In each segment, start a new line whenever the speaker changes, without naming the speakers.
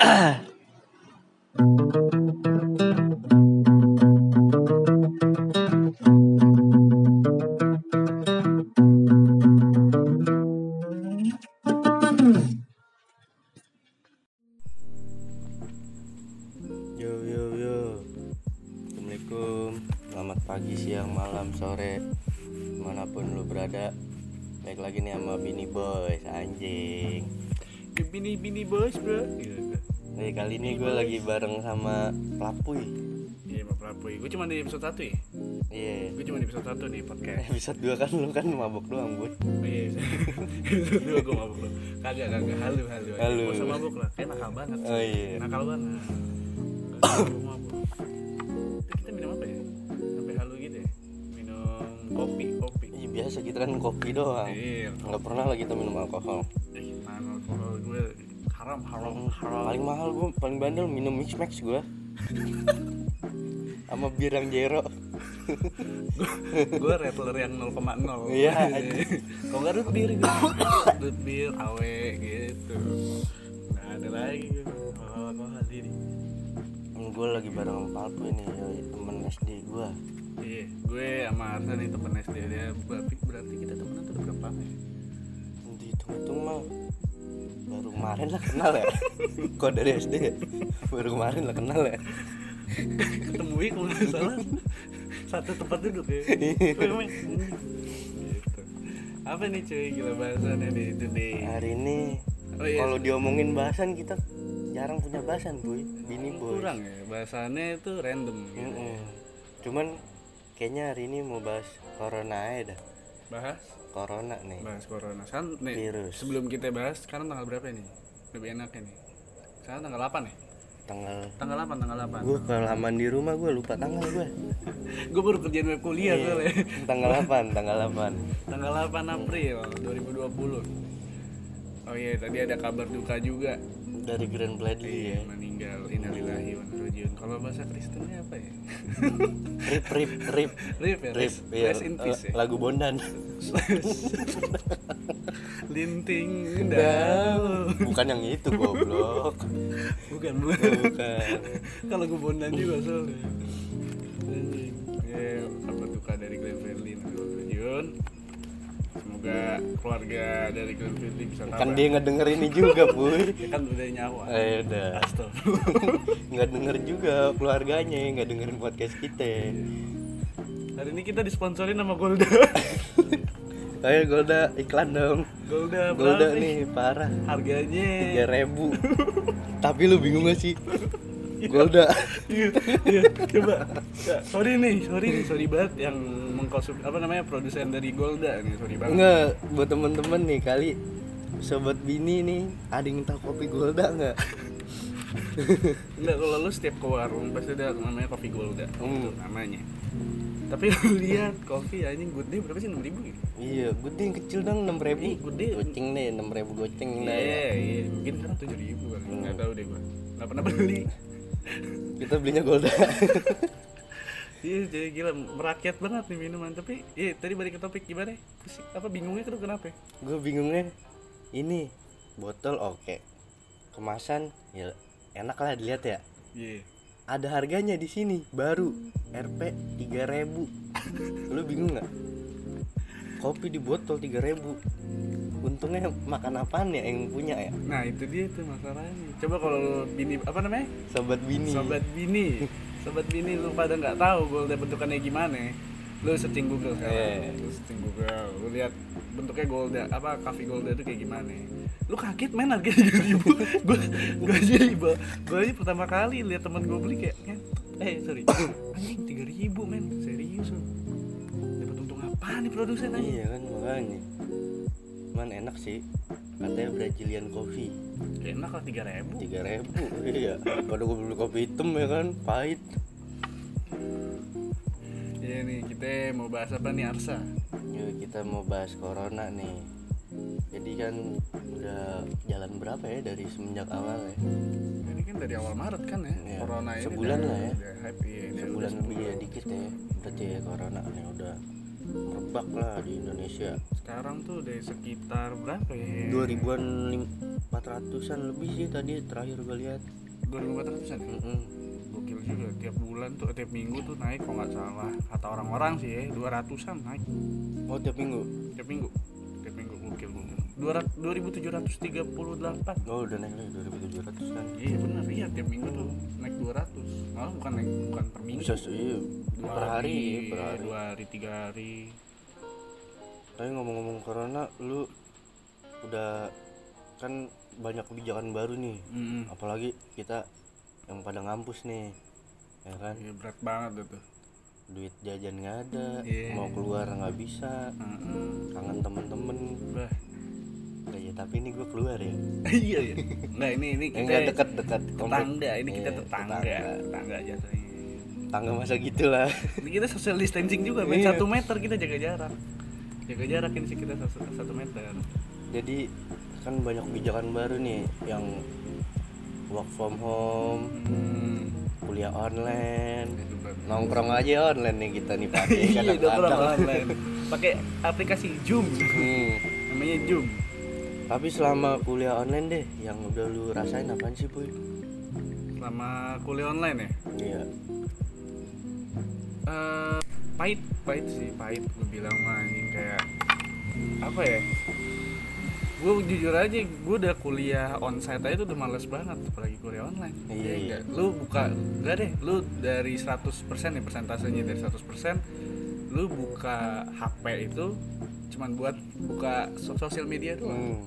@웃
Iya Prabowo Gue cuma di episode 1 ya?
Iya.
Gue cuma di episode 1 nih podcast
Episode 2 kan lu kan mabok doang bud
Oh iya Episode 2 gue mabuk loh Kagak kagak. Halu halu.
Halu.
Gak usah mabuk lah. Kayak nakal banget.
Oh iya.
Nakal banget. Gak Tapi kita minum apa ya? Sampai halu gitu ya? Minum kopi Kopi.
Iya biasa. Kita kan kopi doang.
Iya.
Nggak pernah lah kita minum alkohol.
Eh, Nah alkohol gue Haram haram haram.
Paling mahal gue, paling bandel minum mix max gue Sama bir yang jero.
Gue rattler yang 0,0
Iya, anjing.
kalau nggak root beer gue root beer awe gitu. Nggak ada lagi. Gue alkohol diri
Gue lagi bareng sama nih yoi, Temen SD gue
iya gue sama Arsa nih temen SD dia berarti berarti kita temenan tuh udah berapa ya
Dihitung-hitung mah. Baru kemarin lah kenal ya. Kok dari SD ya? Baru kemarin lah kenal ya
ketemu ya kalau nggak salah. Satu tempat duduk ya.
Iya.
Gitu. Apa nih cuy gila bahasannya nih itu deh
hari ini
Oh, iya.
kalau diomongin bahasan kita jarang punya bahasan boy. Bini boy
kurang ya bahasannya itu random. Gitu.
Mm-mm. cuman kayaknya hari ini mau bahas corona aja dah.
Bahas?
Corona nih.
Bahas corona. Kan nih
Virus.
sebelum kita bahas sekarang tanggal berapa nih lebih enak nih. Sekarang tanggal 8 ya
tanggal
tanggal 8 tanggal 8
gue kelamaan di rumah gue lupa tanggal gue
gue baru kerjaan web kuliah
Iya.
soalnya.
Tanggal 8 tanggal 8
tanggal 8 April 2020 oh iya tadi ada kabar duka juga.
Dari Grand Bradley ya.
meninggal. Innalillahi wa rajiun. Kalau bahasa Kristennya apa ya?
Rip rip rip.
Rip ya?
Rip iya,
rest in peace ya?
Lagu Bondan.
Linting daun.
bukan yang itu goblok.
Bukan bukan.
Bukan.
Kalau gue bondan juga soalnya. Ya kabar duka dari Glenn Fredly Jun semoga keluarga dari Glenn Fredly bisa
kan
tabah
dia ngedenger ini juga puy.
Ya kan udah nyawa.
Eh udah. Nggak denger juga keluarganya nggak dengerin podcast kita
hari ini kita disponsorin sama Golda.
Ayo Golda iklan dong.
Golda
Golda nih parah.
Harganya.
Tiga ribu. Tapi lu bingung gak sih Golda
Iya, iya, coba. Ya, sorry nih, sorry nih, sorry banget yang mengkonsum apa namanya produsen dari Golda nih, sorry banget.
Enggak, buat temen-temen nih kali sobat bini nih ada yang tahu kopi Golda nggak?
Enggak, kalau lu setiap ke warung pasti ada namanya kopi Golda.
Hmm.
Itu namanya. Tapi lu lihat kopi anjing good day berapa sih 6000 ribu gitu?
Iya, gue yang kecil dong enam ribu.
Ih, gede.
Goceng deh enam ribu goceng
Iya,
dah. ya.
iya, mungkin sekarang 7000 ribu kali.
Hmm.
Enggak tahu deh gua. Enggak pernah beli.
Kita belinya Golda.
Iya, jadi gila merakyat banget nih minuman. Tapi, iya tadi balik ke topik gimana? Terus, apa bingungnya tuh kenapa?
gue bingungnya ini botol oke, kemasan ya enak lah dilihat ya.
Iya.
Ada harganya di sini baru Rp 3000 Lu bingung nggak? Kopi di botol 3000 Untungnya makan apaan ya yang punya ya?
Nah, itu dia tuh masalahnya. Coba kalau bini apa namanya?
Sobat bini.
Sobat Bini Sobat Bini lu pada nggak tahu Golda bentukannya gimana Lu searching Google sekarang
Eh.
Lu searching Google Lu lihat bentuknya Golda Apa coffee Golda itu kayak gimana Lu kaget men harganya 3000 ribu Gue gue aja iba Gue aja pertama kali lihat teman gue beli kayak. Eh sorry Anjing 3000 ribu men Serius lu Dapat untung apa nih produsen aja
Iya kan makanya. Man enak sih. Katanya Brazilian coffee.
Enak lah 3000
tiga ribu iya. Pada gue beli kopi hitam ya kan pahit.
Iya nih kita mau bahas apa nih Arsa?
Yuk kita mau bahas corona nih. Jadi kan udah jalan berapa ya dari semenjak awal ya?
Ini kan dari awal Maret kan ya,
Iya,
Corona ini
sebulan lah ya.
udah hype, iya,
sebulan lebih ya dikit ya berarti ya corona nih udah merebak lah di Indonesia.
Sekarang tuh dari sekitar berapa ya?
2000-an lim- 400-an lebih sih tadi terakhir gue lihat.
2400 an ya?
Mm-mm.
gokil juga tiap bulan tuh tiap minggu tuh naik kalau nggak salah. Kata orang-orang sih ya 200an naik.
Oh tiap minggu?
Tiap minggu. tiap minggu gokil gokil 200 2738
oh udah naik lagi 2700 kan?
Iya benar iya tiap minggu tuh naik 200 malah bukan naik bukan per minggu.
Bisa sih iya.
Dua
per hari per
iya,
hari.
dua hari tiga hari.
Tapi ngomong-ngomong corona lu udah kan banyak kebijakan baru nih.
Mm-mm.
apalagi kita yang pada ngampus nih ya kan?
Iya berat banget itu.
Duit jajan nggak ada
Iya.
mau keluar nggak bisa.
Heeh.
kangen temen-temen.
Bah.
Nah, ya, tapi ini gue keluar ya.
Iya ya nggak ini ini kita
dekat-dekat
tetangga. Ini kita
Iya,
tetangga. tetangga. Jatuhnya
tangga masa gitulah.
Ini kita social distancing juga main
Iya.
satu meter kita jaga jarak. Jaga jarak ini sih kita satu, satu meter.
Jadi kan banyak kebijakan baru nih yang work from home
hmm.
kuliah online. Nongkrong aja online nih kita nih pakai
iya
kadang-kadang.
pakai aplikasi Zoom.
Hmm.
namanya Zoom
tapi selama kuliah online deh yang udah lu rasain apaan sih puy
selama kuliah online ya?
Iya.
Eh, pahit pahit sih pahit. Gue bilang mah anjing kayak apa ya? Gue jujur aja gue udah kuliah onsite aja tuh udah males banget apalagi kuliah online.
Iya,
Ya
iya.
lu buka enggak deh lu dari 100% nih persentasenya dari 100% lu buka HP itu cuman buat buka so- sosial media doang.
Hmm.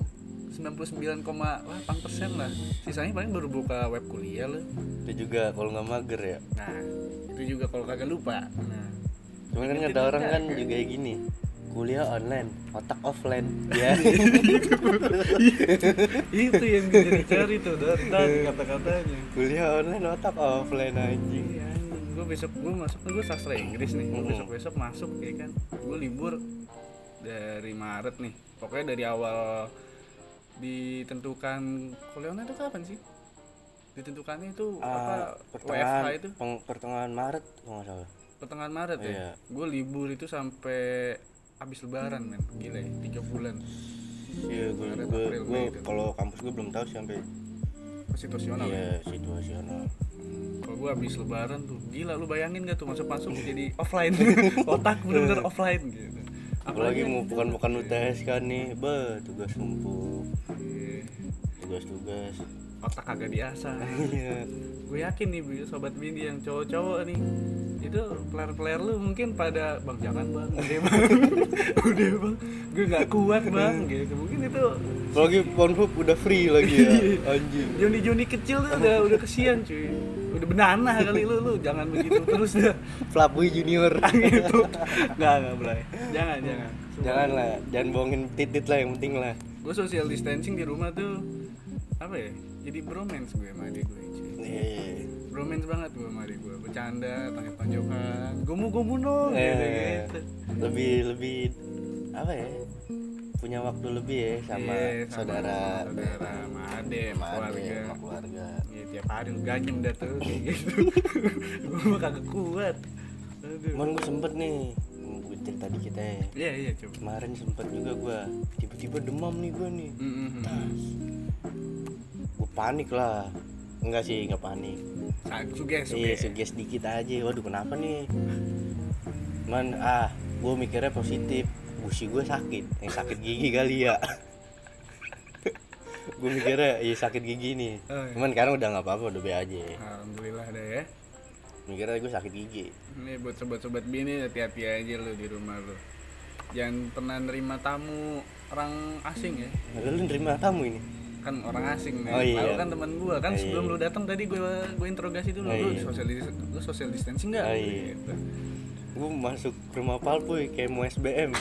99,8% lah. Sisanya paling baru buka web kuliah lu.
Itu juga kalau nggak mager ya.
Nah itu juga kalau kagak lupa. Nah
cuman kan ada orang kan juga kayak gini kuliah online otak offline. Ya
itu yang dicari tuh dari tadi kata-katanya.
Kuliah online otak offline anjing.
Iya gue besok gue masuk gue sastra Inggris nih. Gue
Hmm.
besok besok masuk ya kan. Gue libur dari Maret nih. Pokoknya dari awal ditentukan kuliah online itu kapan sih? Ditentukannya itu
Ah,
apa WFH itu?
peng- pertengahan Maret kalau nggak salah.
Pertengahan Maret ya?
Iya.
gue libur itu sampai habis lebaran men. Gila ya tiga bulan.
Iya gue gue gue kalau kampus gue belum tahu sih sampai
situasional ya?
iya situasional
kalau gue habis lebaran tuh gila lu bayangin gak tuh masuk masuk jadi offline. Otak bener-bener offline gitu.
Apalagi mau bukan bukan UTS kan nih. Be tugas numpuk.
Iya,
tugas-tugas.
Otak kagak diasah
iya.
Gue yakin nih sobat bini yang cowok-cowok nih itu player-player lu mungkin pada bang jangan bang. Udah bang. Udah bang. Gue nggak kuat bang. Gitu. Mungkin itu
apalagi Pornhub udah free lagi ya. Anjing.
Joni Joni kecil tuh udah udah kesian cuy udah benanah kali lu lu jangan begitu terus dah
Flaboy Junior.
Gitu nggak nggak boleh. Jangan jangan.
Jangan lah jangan bohongin titit lah yang penting lah.
Gue social distancing di rumah tuh apa ya jadi bromance gue sama adik gue cuy
Iya.
bromance banget gue sama adik gue bercanda tonjok tonjokan gomu gomu no gitu
Eh,
gitu
lebih lebih apa ya punya waktu lebih ya sama
Iya,
saudara.
saudara sama adek sama
sama
keluarga.
sama keluarga.
Iya, tiap hari lu ganyem dah tuh kayak gitu. Gue kagak kuat.
Cuman gue sempet nih gue cerita dikit aja.
Iya iya coba.
Kemarin sempet juga gue tiba-tiba demam nih gue nih.
Mm, mm, mm.
gue panik lah. Enggak sih enggak panik.
Sa- suges
iya
suges.
suges dikit aja. Waduh kenapa nih? Man ah gue mikirnya positif gusi gue sakit. Yang sakit gigi kali ya. Gue mikirnya iya sakit gigi nih.
Oh, iya.
cuman sekarang udah nggak apa-apa udah be aja.
Alhamdulillah deh ya.
Mikirnya gue sakit gigi.
Ini buat sobat-sobat bini hati-hati aja lu di rumah lu. Jangan pernah nerima tamu orang asing ya.
Lu nerima tamu ini?
Kan orang asing nih.
Oh, iya.
lalu kan teman gua. Kan
Oh,
sebelum
iya.
lu datang tadi gua gua interogasi dulu.
Oh,
lu
iya.
social lu social distancing enggak
Oh, iya.
gitu.
Gue masuk rumah Palpuy kayak mau SBM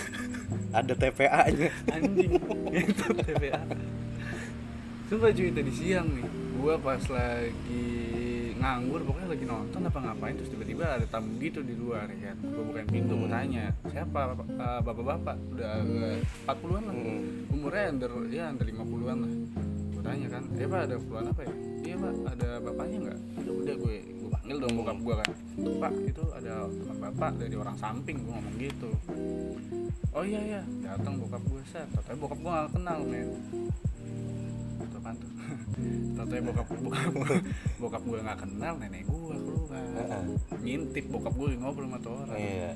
ada TPA nya
anjing itu TPA Sumpah cuy tadi siang nih Gua pas lagi nganggur Pokoknya lagi nonton apa ngapain Terus tiba-tiba ada tamu gitu di luar ya kan. Gua bukain pintu, gua tanya Siapa eh, bapak-bapak? Udah eh, 40-an lah.
Hmm.
Umurnya under, ya under 50-an lah. Gue tanya kan eh pak ada keperluan apa ya? Iya pak ada bapaknya nggak? Udah gue gue panggil dong bokap gue kan. Pak itu ada teman bapak dari orang samping gue ngomong gitu. Oh iya iya datang bokap gue set. Tapi bokap gue gak kenal men. Tuh kan tuh. Tatanya bokap bokap bokap gue nggak kenal nenek gue keluar. Ngintip bokap gue ngobrol sama tuh orang.
Iya.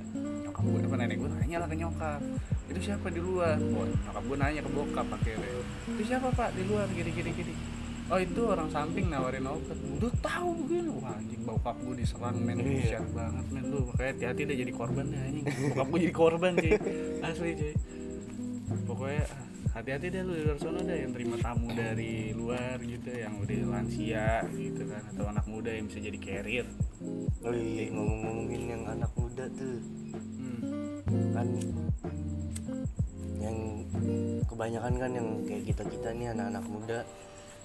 Nyokap gue apa nenek gue nanya lah ke nyokap. Itu siapa di luar? Wah, nyokap gue nanya ke bokap akhirnya. Itu siapa pak? Di luar gini gini gini oh itu orang samping nawarin obat udah tahu begini wah anjing bokap gue diserang men.
Iya.
Banget men. Lu makanya hati-hati deh jadi korban deh anjing. Bokap gue jadi korban cuy. Asli cuy. Pokoknya hati-hati deh lu di luar sana deh yang terima tamu dari luar gitu yang udah lansia gitu kan atau anak muda yang bisa jadi carrier.
Oh iya ngomong-ngomongin yang anak muda tuh.
Hmm.
kan yang kebanyakan kan yang kayak kita kita nih anak-anak muda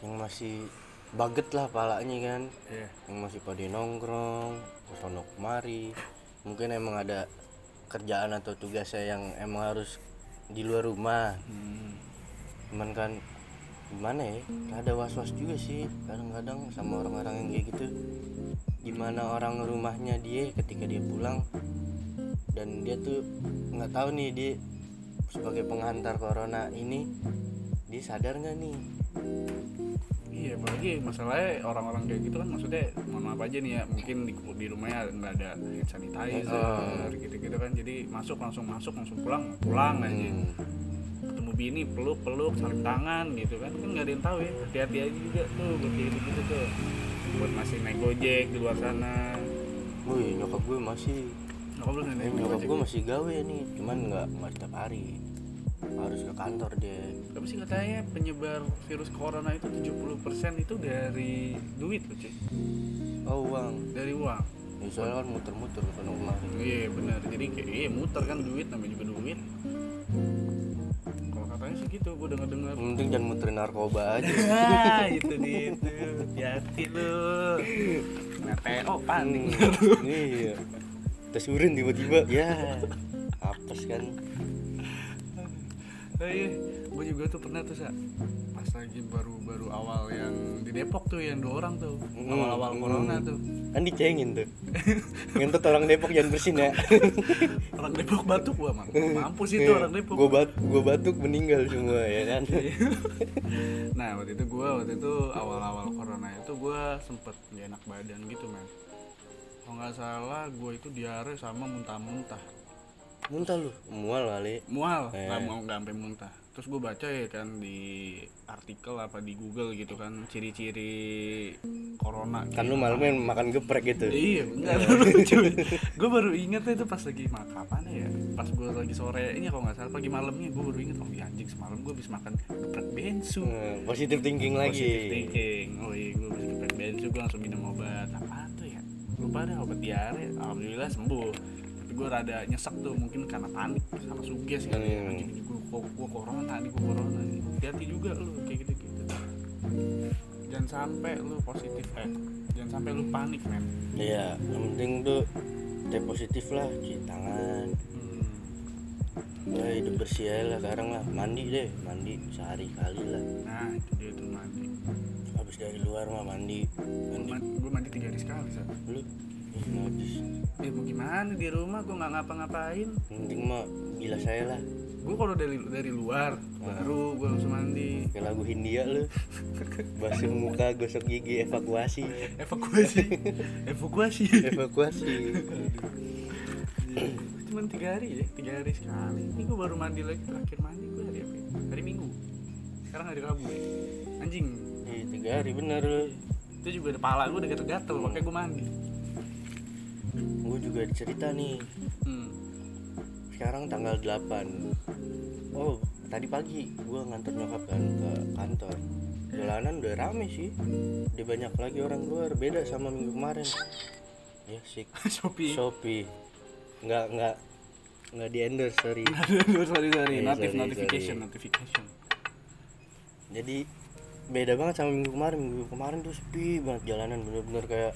yang masih baget lah palanya kan.
Iya.
yang masih pada nongkrong ke sana kemari. Mungkin emang ada kerjaan atau tugasnya yang emang harus di luar rumah.
Hmm.
cuman kan gimana ya? Ada was was juga sih kadang-kadang sama orang-orang yang kayak gitu. Gimana orang rumahnya dia ketika dia pulang dan dia tuh nggak tahu nih dia sebagai penghantar corona ini dia sadar nggak nih
Iya, apalagi masalahnya orang-orang kayak gitu kan maksudnya mohon maaf aja nih ya mungkin di, di rumahnya nggak ada hand sanitizer gitu-gitu kan. Jadi masuk langsung masuk langsung pulang pulang aja.
Hmm.
ketemu bini peluk peluk saling tangan gitu kan. Kan nggak ada yang tahu ya hati-hati aja juga tuh buat kayak gitu gitu tuh. Buat masih naik gojek di luar sana.
Wih nyokap gue masih nyokap
gojek?
gue masih gawe nih cuman nggak nggak setiap hari harus ke kantor dia
tapi sih katanya penyebar virus corona itu 70% itu dari duit loh cuy
oh uang
dari uang
ya, soalnya kan muter-muter ke sana kemari
Iya benar. Jadi kayak iya muter kan duit namanya juga duit. Kalau katanya sih gitu, gue dengar.
yang penting jangan muterin narkoba aja
Ah itu dia itu. Hati-hati lu. Nah TO panik.
Hmm, iya tes urin tiba-tiba ya apes kan
Iya, gue juga tuh pernah tuh sa. Pas lagi baru-baru awal yang di Depok tuh yang dua orang tuh.
Hmm,
awal-awal
hmm.
corona tuh.
Kan dicengin tuh. Ngentot orang Depok jangan bersin ya.
Orang Depok batuk gua mampu mampus itu orang Depok.
Gue bat gua batuk meninggal semua ya kan?
Nah waktu itu gue waktu itu awal-awal corona itu gue sempet gak enak badan gitu men. Kalau nggak salah gue itu diare sama muntah-muntah
muntah lu mual kali
mual
Eh.
nggak mau nggak sampai muntah terus gue baca ya kan di artikel apa di Google gitu kan ciri-ciri corona
kan lu malamnya makan geprek gitu
Iya, enggak lucu. gue baru inget itu pas lagi makan ya? Pas gue lagi sore ini kalau nggak salah pagi malamnya gue baru inget oh iya anjing semalam gue habis makan geprek bensu.
Hmm, positive thinking lagi
Positive thinking. Oh iya, gue habis geprek bensu gue langsung minum obat. Apa tuh ya? Lupa deh obat diare. Alhamdulillah sembuh. Tapi gue rada nyesek tuh mungkin karena panik sama suges kali ya.
Hmm.
Anjing gue gue corona tadi gue corona. Hati-hati juga lu kayak gitu-gitu. Jangan sampai lu positif eh jangan sampai lu panik men.
iya yang penting tuh stay positif lah cuci tangan
Hmm.
ya hidup bersih aja lah sekarang lah mandi deh mandi sehari kali lah
Nah itu dia tuh mandi.
habis dari luar mah mandi mandi
Gue mandi tiga hari sekali sa.
lu
Ya mau gimana di rumah gue nggak ngapa-ngapain.
Penting mah gila saya lah
Gue kalau dari dari luar baru gue langsung mandi.
kayak lagu Hindia lu basuh muka gosok gigi evakuasi
Evakuasi, evakuasi.
evakuasi
Cuman tiga hari ya, tiga hari sekali. Ini gue baru mandi lagi terakhir mandi gue hari apa? ya? Hari Minggu. Sekarang hari Rabu ya. Anjing.
Ih, tiga hari bener lu
Itu juga kepala gue udah gatel-gatel, makanya gue mandi.
Gue juga cerita nih.
Hmm.
sekarang tanggal 8 oh tadi pagi gue nganter nyokap kan ke kantor. Jalanan udah rame sih. Udah banyak lagi orang keluar beda sama minggu kemarin. Ya sih
Shopee.
Shopee. Nggak nggak. Nggak di endorse sorry.
Sorry sorry, notif
sorry,
notification
sorry.
notification.
jadi beda banget sama minggu kemarin. Minggu kemarin tuh sepi banget jalanan. Bener-bener kayak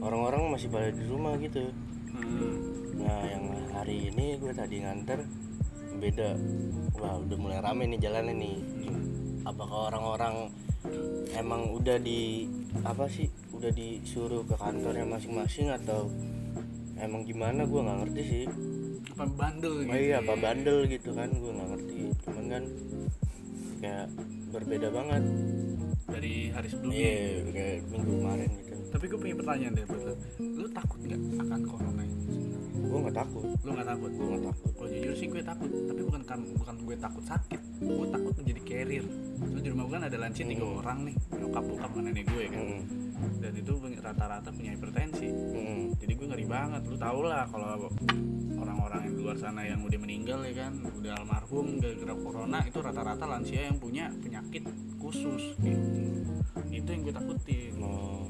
orang-orang masih pada di rumah gitu.
Hmm.
nah yang hari ini gue tadi nganter beda. Wah udah mulai rame nih jalannya nih. Apakah orang-orang emang udah di apa sih udah disuruh ke kantornya masing-masing atau emang gimana? Gua nggak ngerti sih.
Apa bandel
oh iya apa bandel gitu kan? Gua nggak ngerti. Cuman kan kayak berbeda banget.
Dari hari sebelumnya?
Iya kayak minggu kemarin gitu
tapi gue punya pertanyaan deh buat lo lu takut nggak akan corona ini? Sebenarnya?
gua nggak takut.
Lu nggak takut?
Gua nggak takut.
Kalau jujur sih gue takut. Tapi bukan kan bukan gue takut sakit. Gue takut menjadi carrier. So di rumah gue kan ada lansia tiga
Hmm.
orang nih. Nyokap bokap sama nenek gue kan.
Mm-mm.
dan itu rata-rata punya hipertensi.
Mm-mm.
jadi gue ngeri banget. Lu tau lah kalau orang-orang yang di luar sana yang udah meninggal ya kan udah almarhum gara-gara corona itu rata-rata lansia yang punya penyakit khusus gitu. Itu yang gue takutin.
Oh,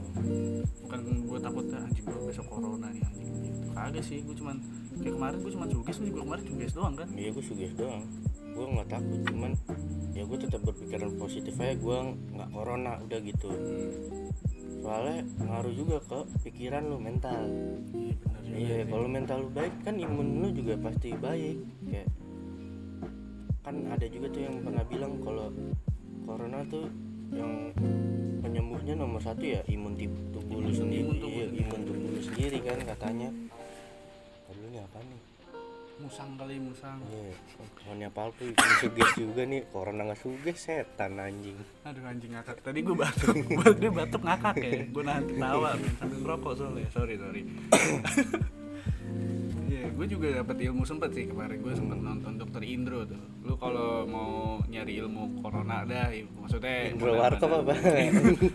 bukan gue takut "Ah, anjing gue besok corona nih anjing. Gitu kagak sih gue cuman kayak kemarin gue cuma suges juga kemarin suges doang kan.
Iya gue suges doang. Gue nggak takut cuman ya gue tetap berpikiran positif aja gue nggak corona udah gitu. Soalnya ngaruh juga ke pikiran lu mental.
Iya
iya
sih.
kalau mental lu baik kan imun lu juga pasti baik. Kayak kan ada juga tuh yang pernah bilang kalau corona tuh yang penyembuhnya nomor satu ya imun tubuh lu sendiri.
imun tubuh
iya, imun tubuh lu sendiri kan katanya. Aduh ini apa nih?
Musang kali musang.
Iya, kawannya Palpu ini suges juga nih, corona nggak suges setan anjing.
aduh anjing ngakak. Tadi gue batuk. Dia batuk ngakak ya. Gue nahan ketawa sambil ngerokok soalnya. Sorry sorry gue juga dapat ilmu sempet sih kemarin gue sempet nonton dokter Indro tuh. Lu kalau mau nyari ilmu corona dah, ya, maksudnya
Indro Warkop apa?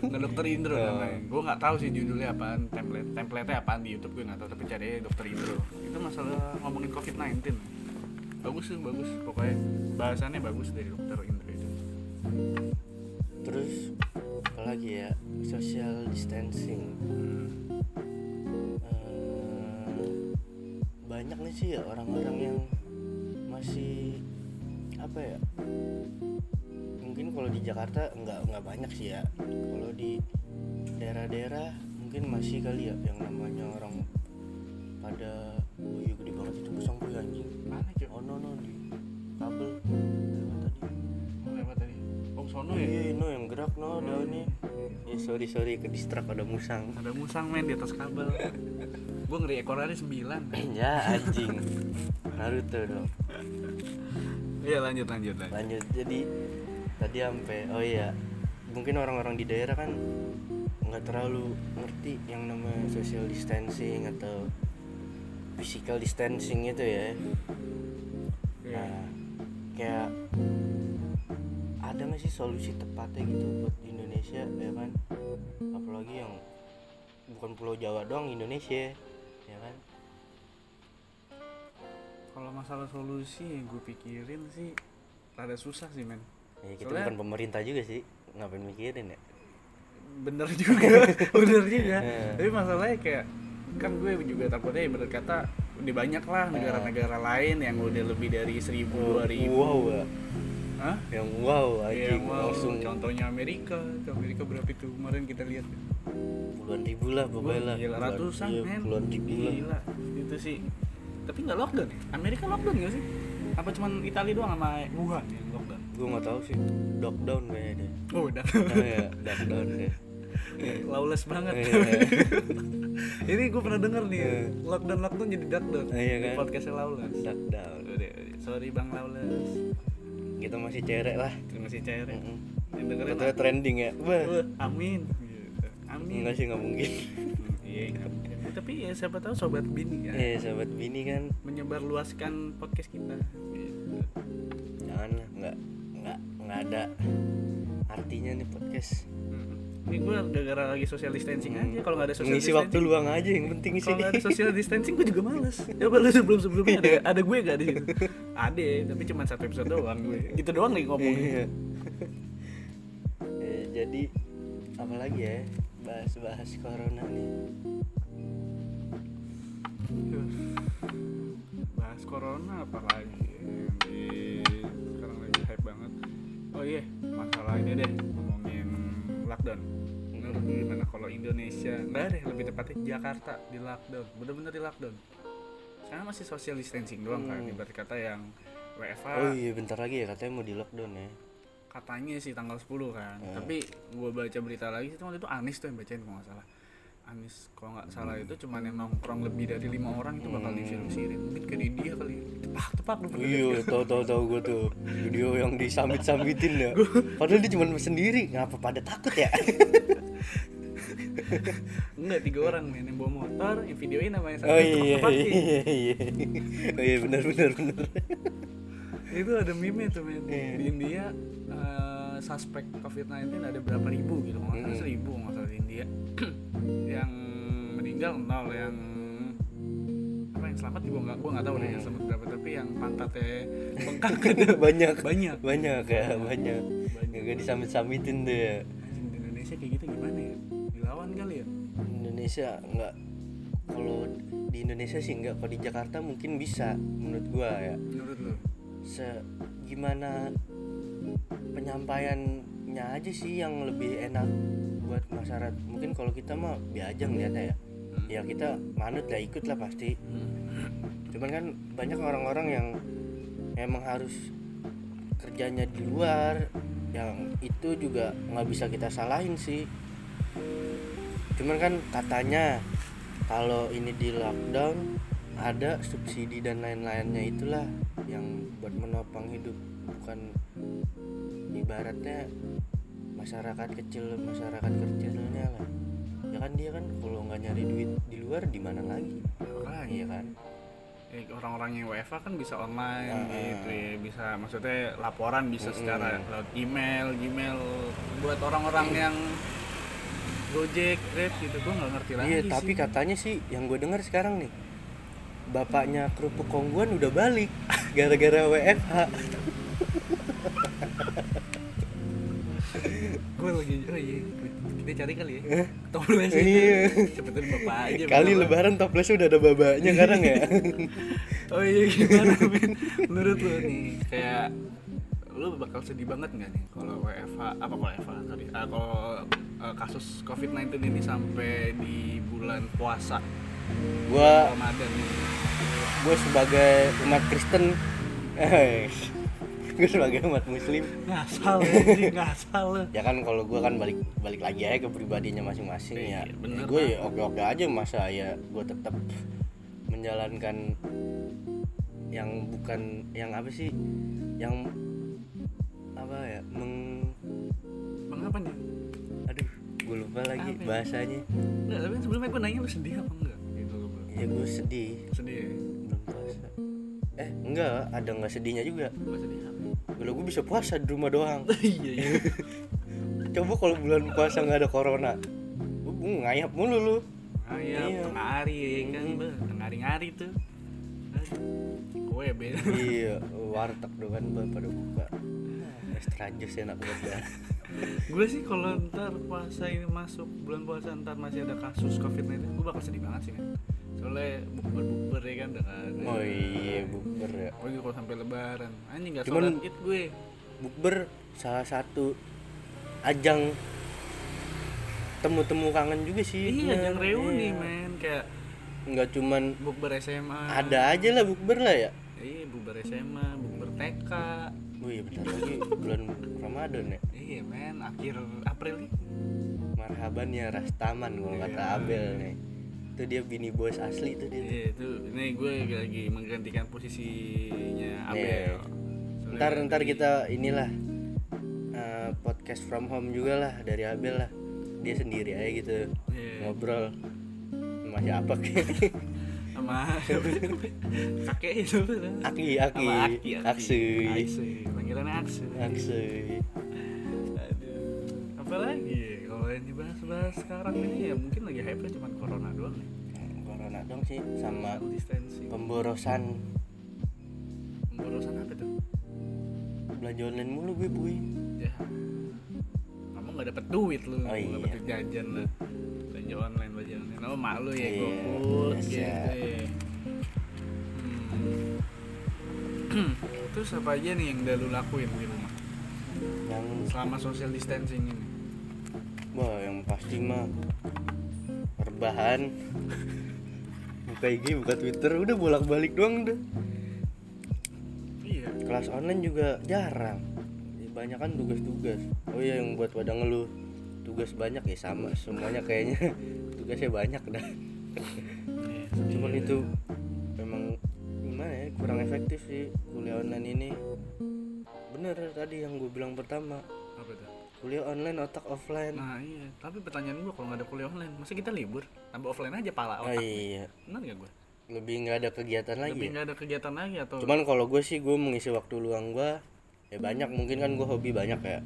Nggak dokter Indro
Oh.
namanya. Gue nggak tahu sih judulnya apaan, template template apaan di YouTube gue nggak tahu, tapi cari dokter Indro. Itu masalah ngomongin COVID-19. Bagus sih, bagus. Pokoknya bahasannya bagus dari dokter Indro itu.
Terus apa lagi ya? Social distancing.
Hmm.
Banyak nih sih ya orang-orang yang masih apa ya? Mungkin kalau di Jakarta nggak nggak banyak sih ya. Kalau di daerah-daerah mungkin masih kali ya yang namanya orang pada oh iya gede banget itu musang tuh anjing
Mana cuy?
oh no no di kabel lewat tadi
Oh, lewat tadi. Oh, sono
oh
ya?
iya no yang gerak no daunnya ya sorry sorry ke distrak ada musang
Ada musang men di atas kabel. gue ngeri ekornya sembilan.
ya anjing Naruto dong
Iya lanjut lanjut lanjut.
lanjut jadi tadi sampai oh iya mungkin orang-orang di daerah kan nggak terlalu ngerti yang namanya social distancing atau physical distancing itu ya
Iya.
Nah, kayak ada nggak sih solusi tepatnya gitu buat Indonesia ya kan? Apalagi yang bukan Pulau Jawa doang Indonesia, ya kan?
Kalau masalah solusi yang gue pikirin sih rada susah sih men.
Ya, kita
Soalnya-
bukan pemerintah juga sih, ngapain mikirin ya?
Bener juga, bener juga.
Iya.
Tapi masalahnya kayak kan gue juga takutnya ya bener kata udah banyak lah negara-negara lain yang udah lebih dari seribu dua ribu.
Wow, ya.
Hah?
yang wow
Iya,
anjing
wow.
langsung
Contohnya Amerika, Amerika berapa itu kemarin kita lihat.
puluhan ribu lah pokoknya lah.
Gila, ratusan
iya,
men.
Puluhan ribu lah.
Itu sih. Tapi nggak lockdown ya? Amerika lockdown nggak sih? Apa cuman Italia doang sama Wuhan yang lockdown?
Gue nggak tahu sih, lockdown kayaknya deh.
Oh, udah.
Oh ya, lockdown deh.
Lawless banget.
Iya.
Ini gue pernah denger nih,
Iya.
lockdown lockdown jadi duckdown.
Iya kan?
Podcastnya Lawless.
Lockdown.
Sorry Bang Lawless.
Kita masih cerek lah.
Kasih cair ya.
Mm-mm.
Yang dengerin
trending ya. Wah.
Amin. Amin.
Enggak sih nggak mungkin.
Iya, iya. tapi ya siapa tahu sobat bini ya
Eh sahabat bini kan
menyebar luaskan podcast kita.
Jangan lah nggak nggak nggak ada artinya nih podcast.
Ini gue gara-gara lagi social distancing aja. Kalau nggak ada social
Ngisi waktu luang aja yang penting sih.
kalau ada social distancing gue juga males. Coba lu sebelum sebelumnya ada, ada gue gak di situ? Ada, tapi cuma satu episode doang gue. Gitu doang nih ngomongnya.
Iya. Eh, jadi apalagi ya bahas-bahas corona nih.
Bahas corona apa lagi sekarang lagi hype banget. Oh iya, masalah ini deh lockdown. Menurut gimana kalau Indonesia? Nggak deh, lebih tepatnya Jakarta di lockdown. Bener-bener di lockdown. Sekarang masih social distancing doang kan,
Hmm.
ibarat kata yang WFA.
Oh iya bentar lagi ya katanya mau di lockdown ya.
katanya sih tanggal 10 kan
Hmm.
tapi gue baca berita lagi itu waktu itu Anis tuh yang bacain kalau nggak salah Anis kalau nggak salah itu cuman yang nongkrong lebih dari lima orang itu bakal
Hmm.
difilmsirin mungkin ke India kali ya. tepak tepak lu
Iya, tau tau tau gue tuh video yang disambit sambitin ya. Padahal dia cuma sendiri, ngapa pada takut ya?
enggak tiga orang men yang bawa motor yang videoin namanya
Oh
sambil
iya
tepak-tepakin.
iya iya. Oh iya benar benar benar.
itu ada meme tuh men
Iya.
di India suspek COVID-19 ada berapa ribu gitu. Nggak salah
Mm-mm.
seribu nggak salah di India. Yang meninggal nol yang apa yang selamat juga nggak gua nggak tahu deh yang selamat berapa tapi yang pantatnya bengkak. Ada
banyak.
Banyak.
Banyak ya banyak.
Banyak.
Gak disambit sambitin tuh ya.
di Indonesia kayak gitu gimana ya? Dilawan kali ya?
Indonesia nggak. Kalau di Indonesia sih nggak kalau di Jakarta mungkin bisa menurut gua ya.
Menurut lu?
Se gimana penyampaiannya aja sih yang lebih enak buat masyarakat. Mungkin kalau kita mah biasa aja ngeliatnya ya. Ya kita manut lah ikut lah pasti. Cuman kan banyak orang-orang yang emang harus kerjanya di luar yang itu juga nggak bisa kita salahin sih. Cuman kan katanya kalau ini di lockdown ada subsidi dan lain-lainnya itulah yang buat menopang hidup bukan ibaratnya masyarakat kecil masyarakat kecilnya lah ya kan dia kan kalau nggak nyari duit di luar di mana lagi
Makanya.
iya kan
Eh, orang-orang yang WFA kan bisa online
Ah.
gitu ya bisa maksudnya laporan bisa
Mm-mm.
secara lewat email Gmail buat orang-orang yang Gojek Grab gitu gue nggak ngerti lagi
iya
sih.
tapi katanya sih yang gue dengar sekarang nih bapaknya kerupuk kongguan udah balik gara-gara WFH
gue lagi oh iya kita cari kali ya. Toples
Iya.
cepetin bapak aja
kali
bapak.
lebaran toplesnya udah ada babanya sekarang ya?
Oh iya gimana men menurut lu nih kayak lu bakal sedih banget nggak nih kalau WFH apa kalau WFH sorry Ah, kalau eh, kasus COVID-19 ini sampai di bulan puasa ini
gue sebagai umat Kristen. Gue sebagai umat Muslim.
Ngasal ngasal.
Ya kan kalau gue kan balik balik lagi aja ke pribadinya masing-masing ya,
Iya, bener,
gue ya oke oke aja masa ya gue tetap menjalankan yang bukan yang apa sih? Yang apa ya? Meng
bang apa nih
aduh gue lupa lagi
Apa ya?
bahasanya.
Nggak, tapi sebelumnya gue nanya lu sedih apa enggak
ya gue sedih.
Sedih.
Belum puasa. Eh enggak ada nggak sedihnya juga?
Sedih
kalau gue bisa puasa di rumah doang.
Iya iya.
Coba kalau bulan puasa nggak ada corona gue ngayap mulu lu.
Ayam
Iya.
tengah hari kan tengah hari ngari tuh. Gue ya beda
iya warteg doang kan pada buka. Extra jus enak banget dah.
Gue sih kalau ntar puasa ini masuk bulan puasa ntar masih ada kasus covid 19 gue bakal sedih banget sih men soalnya bukber bukber ya kan dengan
oh iya bukber ya.
Apalagi kalau sampai lebaran. Anjing nggak
Cuman-
sholat id gue.
bukber salah satu ajang temu-temu kangen juga sih.
Iya
Bener,
yang reuni
iya.
men. Kayak
nggak cuman
bukber SMA
ada aja lah bukber lah ya.
Iya bukber SMA bukber TK
oh iya bentar lagi bulan Ramadan ya.
Iya men. Akhir April. Nih
marhaban ya Rastaman kalau kata. Abel nih itu dia bini bos asli itu dia.
Iya itu ini gue lagi menggantikan posisinya Abel.
Iya.
Soalnya
ntar ntar
lagi-
kita inilah eh, podcast from home juga lah dari Abel lah. Dia sendiri aja gitu
Iya.
ngobrol. Sama siapa kek
sama kakek itu.
Aki Aki.
Sama Aki
Aksui
panggilannya Aksui
Aksui
sekarang ini ya mungkin lagi hype cuma corona doang nih?
Corona dong sih sama
distancing.
pemborosan.
Pemborosan apa tuh?
Belanja online mulu gue boy.
Ya. Kamu nggak dapet duit lu
Oh, iya.
dapet jajan lu. Belanja online belanja online. Oh mak lu ya
Iya,
gopul
biasa.
gitu ya. Hmm. terus apa aja nih yang udah lu lakuin di rumah?
Yang
selama social distancing ini.
Wah yang pasti mah. Rebahan. Buka IG buka Twitter udah bolak balik doang udah.
Iya.
Kelas online juga jarang. Kebanyakan tugas-tugas. Oh iya yang buat pada ngeluh. Tugas banyak ya sama semuanya kayaknya. Tugasnya banyak dah.
Iya,
cuman
iya.
itu memang gimana ya kurang efektif sih kuliah online ini. Bener tadi yang gue bilang pertama.
Apa tuh
kuliah online otak offline.
Nah iya. Tapi pertanyaan gua kalau nggak ada kuliah online masa kita libur? Tambah offline aja pala
oh
otak
iya.
Benar nggak gua?
Lebih nggak ada kegiatan lagi.
Lebih nggak ada kegiatan lagi atau
cuman kalau gue sih gue mengisi waktu luang gue ya banyak. Mungkin kan gue hobi banyak ya.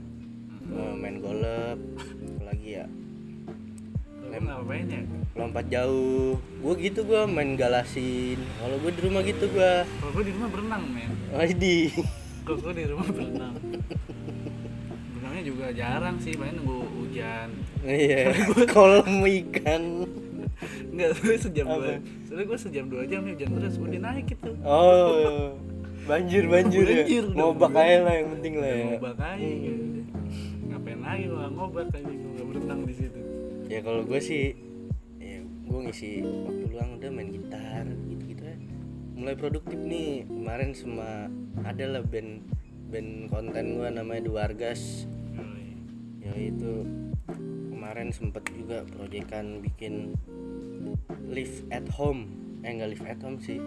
Eh, main golf lagi ya?
Ngapain ya?
Lompat jauh. Gue gitu gue main galasin. Kalau gue di rumah gitu gue
kalau gua di rumah berenang men.
Wadi
kalau gua di rumah berenang juga jarang sih paling nunggu hujan.
Iya kolam ikan.
Enggak, soalnya sejam
Apa?
dua Soalnya gue sejam dua jam nih hujan terus Udah naik gitu.
Oh banjir banjir,
Banjir
ya ngobak aja lah yang penting lah ya.
Ngobak aja. Gitu Ngapain lagi gua? Ngobak aja Gue gak berenang di situ.
Ya kalau gue sih ya gue ngisi waktu luang udah main gitar gitu gitu ya. Mulai produktif nih. Kemarin sama ada lah band band konten gue namanya Duargas ya itu. Kemarin sempet juga proyekan bikin live at home. Eh enggak live at home sih.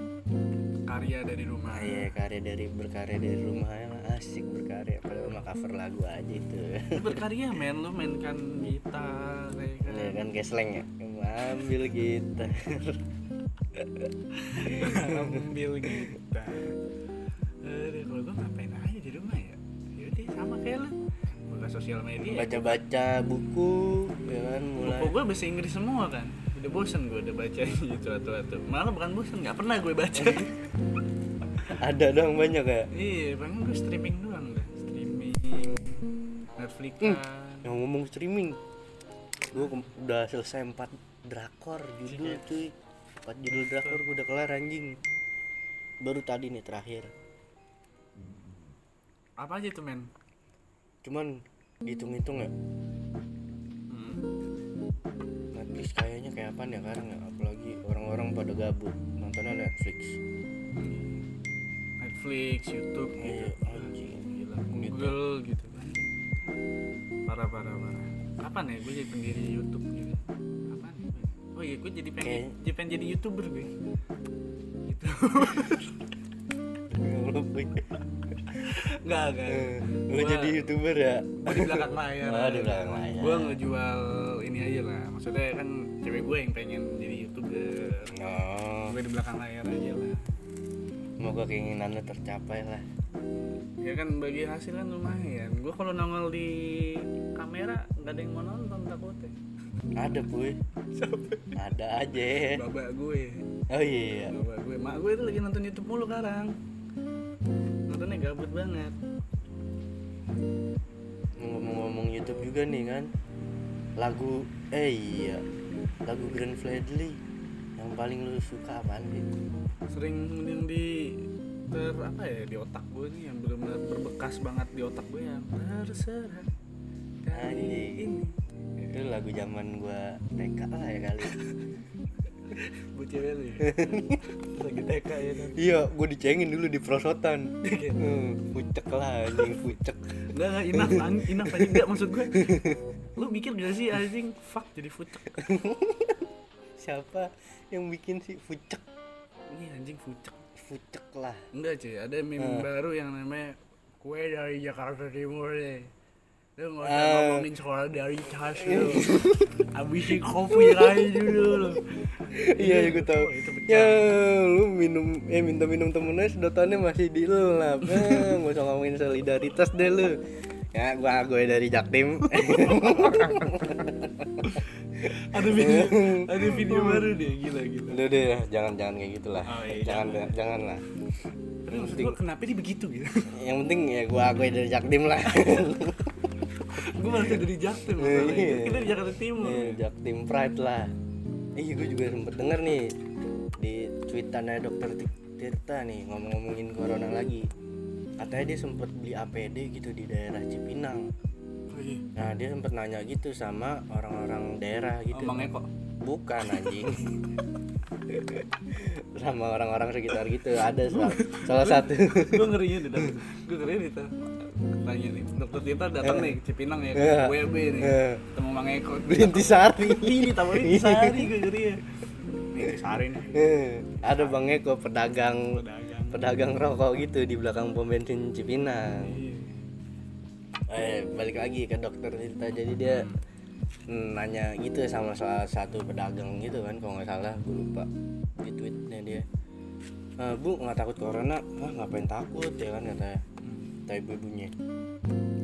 Karya dari rumah.
Ah, iya karya dari berkarya dari rumah. Ya asik berkarya. Padahal mah cover lagu aja itu.
Berkarya men. Lu mainkan gitar ya kan?
Ya kan kayak slang ya? Ambil gitar.
Ambil gitar. Aduh, kalau gue ngapain aja di rumah ya? Yaudah sama kayak lu Buka sosial media.
Baca-baca buku ya kan mulai.
Buku gue bahasa Inggris semua kan. Udah bosen gue udah baca gitu atau atau. Malah bukan bosen Gak pernah gue baca.
Ada dong banyak ya?
Iya, paling gue streaming doang dah. Streaming Netflix
Hmm.
kan.
yang ngomong streaming gue udah selesai empat drakor judul cuy. Empat judul drakor gue udah kelar anjing. Baru tadi nih terakhir.
Apa aja tuh men?
cuman dihitung-hitung ya
Hmm.
Netflix kayaknya kayak apa ya sekarang ya apalagi orang-orang pada gabut nontonnya Netflix
Netflix, YouTube gitu.
iya anjing
Gila, Google gitu kan. Parah parah parah. Kapan ya gue jadi pendiri YouTube gitu? Kapan ya? Oh iya, gue jadi pengen,
Kayak-
jadi pengen jadi youtuber gue. Gitu. Enggak, enggak.
Eh, lu jadi youtuber ya
Gue di belakang layar.
Oh, di belakang layar.
Gue ngejual ini aja lah. Maksudnya kan cewek gue yang pengen jadi youtuber.
oh
Gue di belakang layar aja lah.
semoga keinginannya tercapai lah
Ya kan bagi hasil kan lumayan. Gue kalau nongol di kamera nggak ada yang mau nonton takutnya.
ada puy ada aja
Babak gue.
oh iya
Babak gue. Mak gue itu lagi nonton YouTube mulu sekarang. Nontonnya gabut banget.
ngomong-ngomong YouTube juga nih kan lagu eh iya lagu Grand Fledly yang paling lu suka apaan sih
Sering yang di ter apa ya di otak gue nih yang benar-benar berbekas banget di otak gue yang terserah
Anjing.
ini.
itu lagu zaman gua TK lah ya kali
Buat cewek lu ya. lagi TK ya kan.
iya gua dicengin dulu di prosotan. Hmm, pucek lah anjing pucek.
Enggak, enggak, inaf, an- inaf aja enggak maksud gue Lu mikir gak sih anjing, fuck jadi fucek
siapa yang bikin sih pucek?
Ini anjing fucek
pucek lah.
Enggak cuy, ada meme
Hmm.
baru yang namanya Kue dari Jakarta Timur deh Lu usah
Ah.
ngomongin sekolah dari tas lu. Habisin kopi aja dulu lu.
Iya gue tahu.
Oh, itu
ya lu minum eh minta minum temennya sedotannya masih dilap eh gak usah ngomongin solidaritas deh lu. Ya gua gue dari Jaktim.
Ada video, ada video baru deh, gila gila.
Udah deh jangan jangan kayak gitulah
Oh, iya,
jangan jangan. lah.
Tapi maksud gue kenapa dia begitu gitu?
Yang penting ya gua gue dari Jaktim lah
Gue malah dari Jaktim
Iya.
Kita di Jakarta Timur.
Iya, Jaktim Pride lah. Iya gue juga sempet denger nih di tweetannya dokter Tirta nih ngomong-ngomongin corona lagi. Katanya dia sempet beli APD gitu di daerah Cipinang.
Oh, iya.
Nah dia sempet nanya gitu sama orang-orang daerah gitu.
Oh, Eko?
Bukan anjing. Sama orang-orang sekitar gitu Ada salah, salah satu.
gue ngerinya deh gue ngerinya deh tanya nih dokter Tita datang nih ke Cipinang ya ke WB nih.
Iya.
ketemu Mang Eko.
Intisari
ini tawarin Intisari gue jadi ya. Nih Intisari nih.
Eh, ada bang Eko pedagang.
Pedagang.
Pedagang rokok gitu di belakang pom bensin Cipinang.
Iya.
eh balik lagi ke dokter Tirta jadi dia nanya gitu sama salah satu pedagang gitu kan kalau nggak salah gue lupa di tweetnya dia. "Eh, bu nggak takut corona? Ah ngapain takut? Ya kan katanya kata ibu-ibunya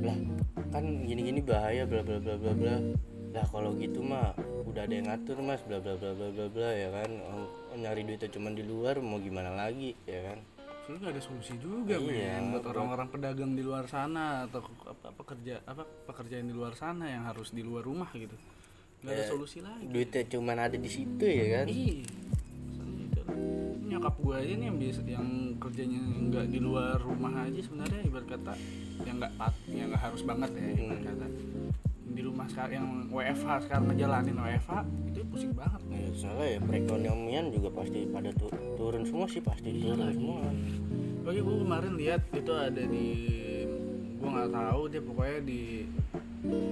lah kan gini-gini bahaya bla bla bla bla bla lah kalau gitu mah udah ada yang ngatur mas bla bla bla bla bla bla ya kan Oh, nyari duitnya cuma di luar mau gimana lagi ya kan
nggak ada solusi juga
Iya,
men buat orang-orang pedagang di luar sana atau apa pekerja apa pekerjaan di luar sana yang harus di luar rumah gitu. Nggak ada
Ya,
solusi lagi.
duitnya cuma ada di situ ya kan
Iya. Nyokap gue aja nih yang biasa yang kerjanya nggak di luar rumah aja sebenarnya ibarat kata yang nggak pat yang nggak harus banget ya ibarat
Hmm.
kata. Di rumah sekarang yang WFH sekarang ngejalanin WFH itu pusing banget.
Ya, soalnya ya perekonomian juga pasti pada tu- turun semua sih pasti.
Iya
turun semua.
Bagi gue kemarin lihat itu ada di gue nggak tahu dia pokoknya di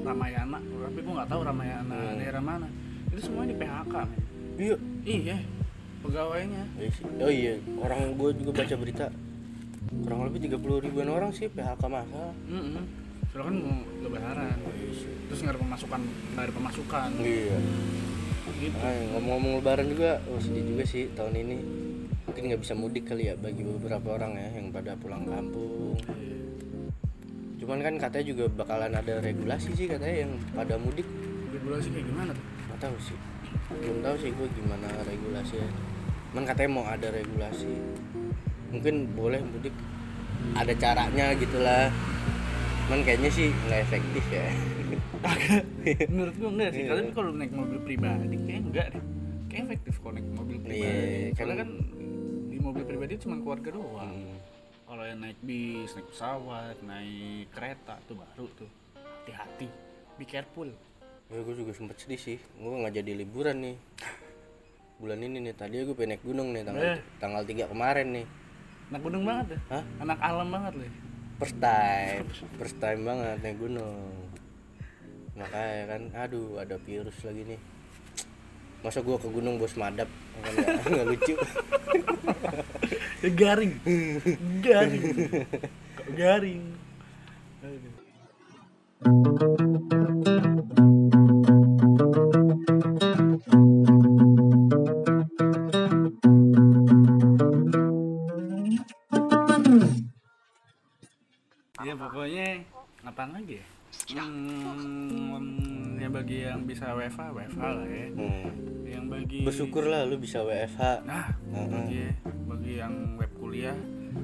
Ramayana. Tapi gue nggak tahu Ramayana
Hmm.
daerah mana. Itu semua di PHK men.
iya.
Iya pegawainya.
Iya oh iya orang gue juga baca berita. Kurang lebih 30 ribuan orang sih PHK masal
mm soalnya kan mau lebaran terus nggak ada pemasukan nggak ada pemasukan.
Iya.
Gitu.
Nah, ngomong-ngomong lebaran juga oh sedih juga sih tahun ini. Mungkin nggak bisa mudik kali ya bagi beberapa orang ya yang pada pulang kampung. Cuman kan katanya juga bakalan ada regulasi sih katanya yang pada mudik.
Regulasi kayak gimana tuh?
Nggak tahu sih belum tahu sih gue gimana regulasinya cuman katanya mau ada regulasi. Mungkin boleh mudik ada caranya gitulah. Cuman kayaknya sih nggak efektif ya.
Menurut gue enggak sih.
Iya.
tapi kalau naik mobil pribadi kayak enggak deh. Kayak efektif kalau naik mobil pribadi.
Iya,
soalnya
kan-
kan di mobil pribadi cuma keluarga doang.
Hmm.
kalau yang naik bis naik pesawat naik kereta tuh baru tuh. Hati-hati. Be careful
ya gue juga sempet sedih sih. Gue nggak jadi liburan nih. Bulan ini nih tadi gue pengen naik gunung nih tanggal
Eh.
tanggal 3 kemarin nih.
Anak gunung banget deh
Hah?
anak alam banget loh
first time first time banget naik gunung. Makanya kan aduh ada virus lagi nih. Masa gua ke gunung bos madap? Kan nggak lucu.
Ya, garing. Garing. Kok garing bisa WFH, WFH lah ya.
hmm.
Yang bagi
bersyukur lah lu bisa WFH
Nah,
Heeh.
bagi bagi yang web kuliah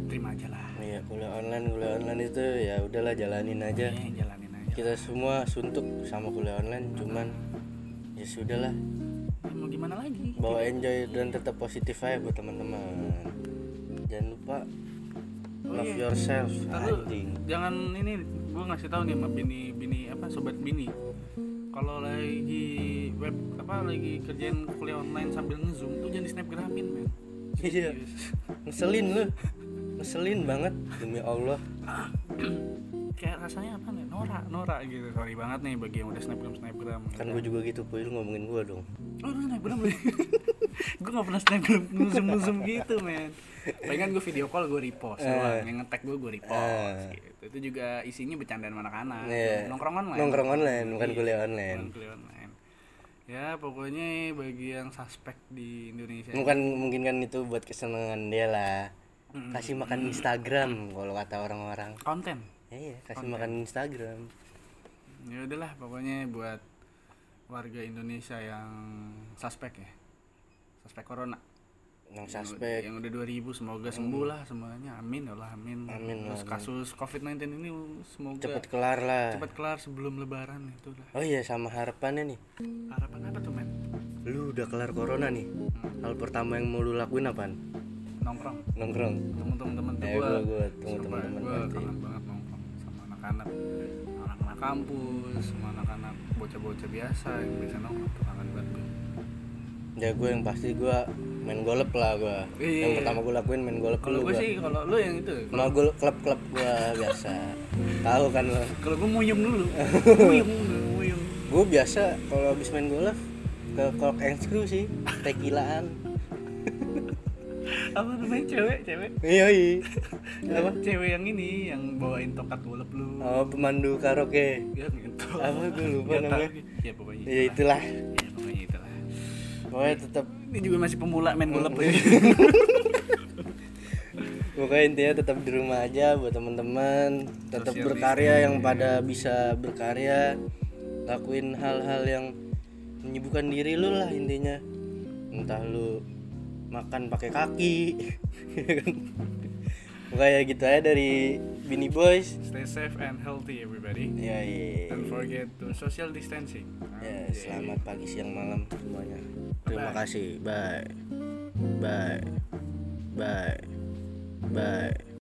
terima aja lah.
iya kuliah online kuliah online itu ya udahlah jalanin aja
Eh, jalanin aja.
kita semua suntuk sama kuliah online cuman ya sudahlah
Ya, mau gimana lagi?
bawa enjoy dan tetap positif aja buat teman-teman jangan lupa
Oh,
love
iya.
yourself
Ntar lu
anjing
jangan ini gua ngasih tahu nih sama bini bini apa sobat bini. Kalau lagi web apa lagi kerjain kuliah online sambil ngezoom tuh jangan di snapgramin men.
Iya. Ngeselin lu ngeselin banget demi Allah
Kayak rasanya apa nih? Norak, norak gitu. Sorry banget nih bagi yang udah snapgram snapgram.
kan gue juga gitu puy lu ngomongin gue dong
Oh lu snapgram lu? gue gak pernah snapgram ngezoom-ngezoom gitu men Palingan gue video call gue repost
Eh.
doang Yang nge-tag gue gue repost
Eh.
gitu Itu juga isinya bercandaan anak-anak
Iya.
Nongkrong online
nongkrong online bukan
Iya,
kuliah online
bukan kuliah online Ya pokoknya bagi yang suspek di Indonesia
bukan mungkin kan itu buat kesenangan dia lah kasih makan Instagram kalau kata orang-orang
Konten
Ya iya kasih makan Instagram.
Ya udahlah pokoknya buat warga Indonesia yang suspek ya. Suspek corona.
Yang
Yang-
suspek.
yang udah 2000 semoga sembuh lah semuanya. Amin ya Allah amin.
Amin
terus
amin.
kasus covid-19 ini semoga
cepet kelar lah.
Cepat kelar sebelum lebaran itu lah.
Oh iya sama harapannya nih.
Harapan apa tuh men?
Lu udah kelar corona nih. Hal pertama yang mau lu lakuin apaan?
Nongkrong.
Nongkrong.
Temen-temen tuh
Eh,
gua
gua- gua temu
Sumpah,
temen-temen
gua
pasti.
kangen banget anak-anak anak-anak kampus sama anak-anak bocah-bocah biasa yang biasa nongkrong kangen banget gua.
ya gue yang pasti gue main golf lah gua.
Iya.
yang pertama gua lakuin main golf
kalau gue sih kalau lu yang itu
sama gua klub-klub gua biasa. Tahu kan lo
kalau gue muyung dulu. Muyung muyung.
Gua biasa kalau habis main golf ke Cock and Screw sih tekilaan
apa namanya cewek cewek?
Iya iya. Apa?
Cewek yang ini yang bawain tokat golep lu.
Oh pemandu karaoke.
Ya gitu.
Apa gua lupa namanya.
ya pokoknya
ya itulah.
ya pokoknya itulah.
Pokoknya tetap
ini juga masih pemula main golep
Pokoknya intinya tetap di rumah aja buat teman-teman, tetap berkarya yang pada bisa berkarya, lakuin hal-hal yang menyibukkan diri lu lah intinya. Entah lu makan pakai kaki. Pokoknya gitu aja dari Bini Boys.
stay safe and healthy everybody
Ya, iya.
don't forget to social distancing
Ya,
Anjay.
selamat pagi, siang, malam semuanya. Terima
Bye.
kasih. Bye. Bye. Bye. Bye.